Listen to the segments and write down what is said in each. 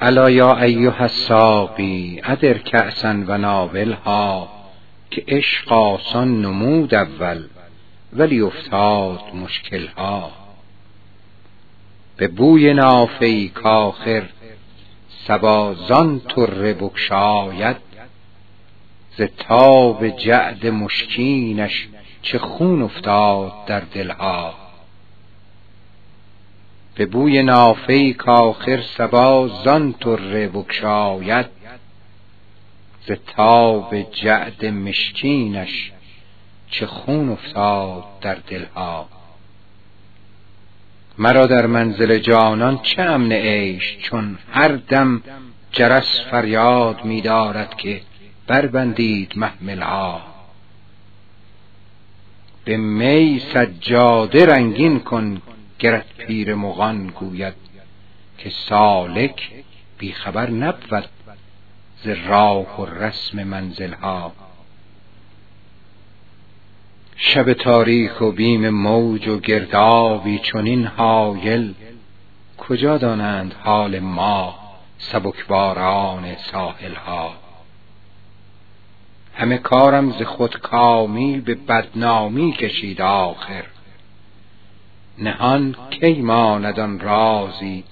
الا یا ایها الساقی ادر کأسا و ناولها که عشق آسان نمود اول ولی افتاد مشکلها. به بوی نافه کاخر صبا زان طره بگشاید ز تاب جعد مشکینش چه خون افتاد در دلها. به بوی نافه کاخر صبا زان طره بگشاید ز تاب جعد مشکینش چه خون افتاد در دلها. مرا در منزل جانان چه امن عیش چون هر دم جرس فریاد می دارد که بربندید محملها. به می سجاده رنگین کن گرت پیر مغان گوید که سالک بیخبر نبود ز راه و رسم منزلها. شب تاریک و بیم موج و گردابی چنین هایل کجا دانند حال ما سبکباران ساحلها؟ همه کارم ز خودکامی به بدنامی کشید آخر. نهان کی ماند آن رازی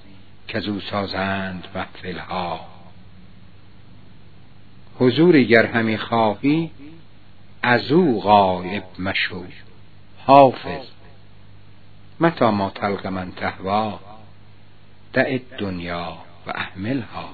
کزو سازند محفلها حضوری گر همی خواهی ازو غایب مشو. حافظ. متى ما تلق من تهوی دع الدنیا و اهملها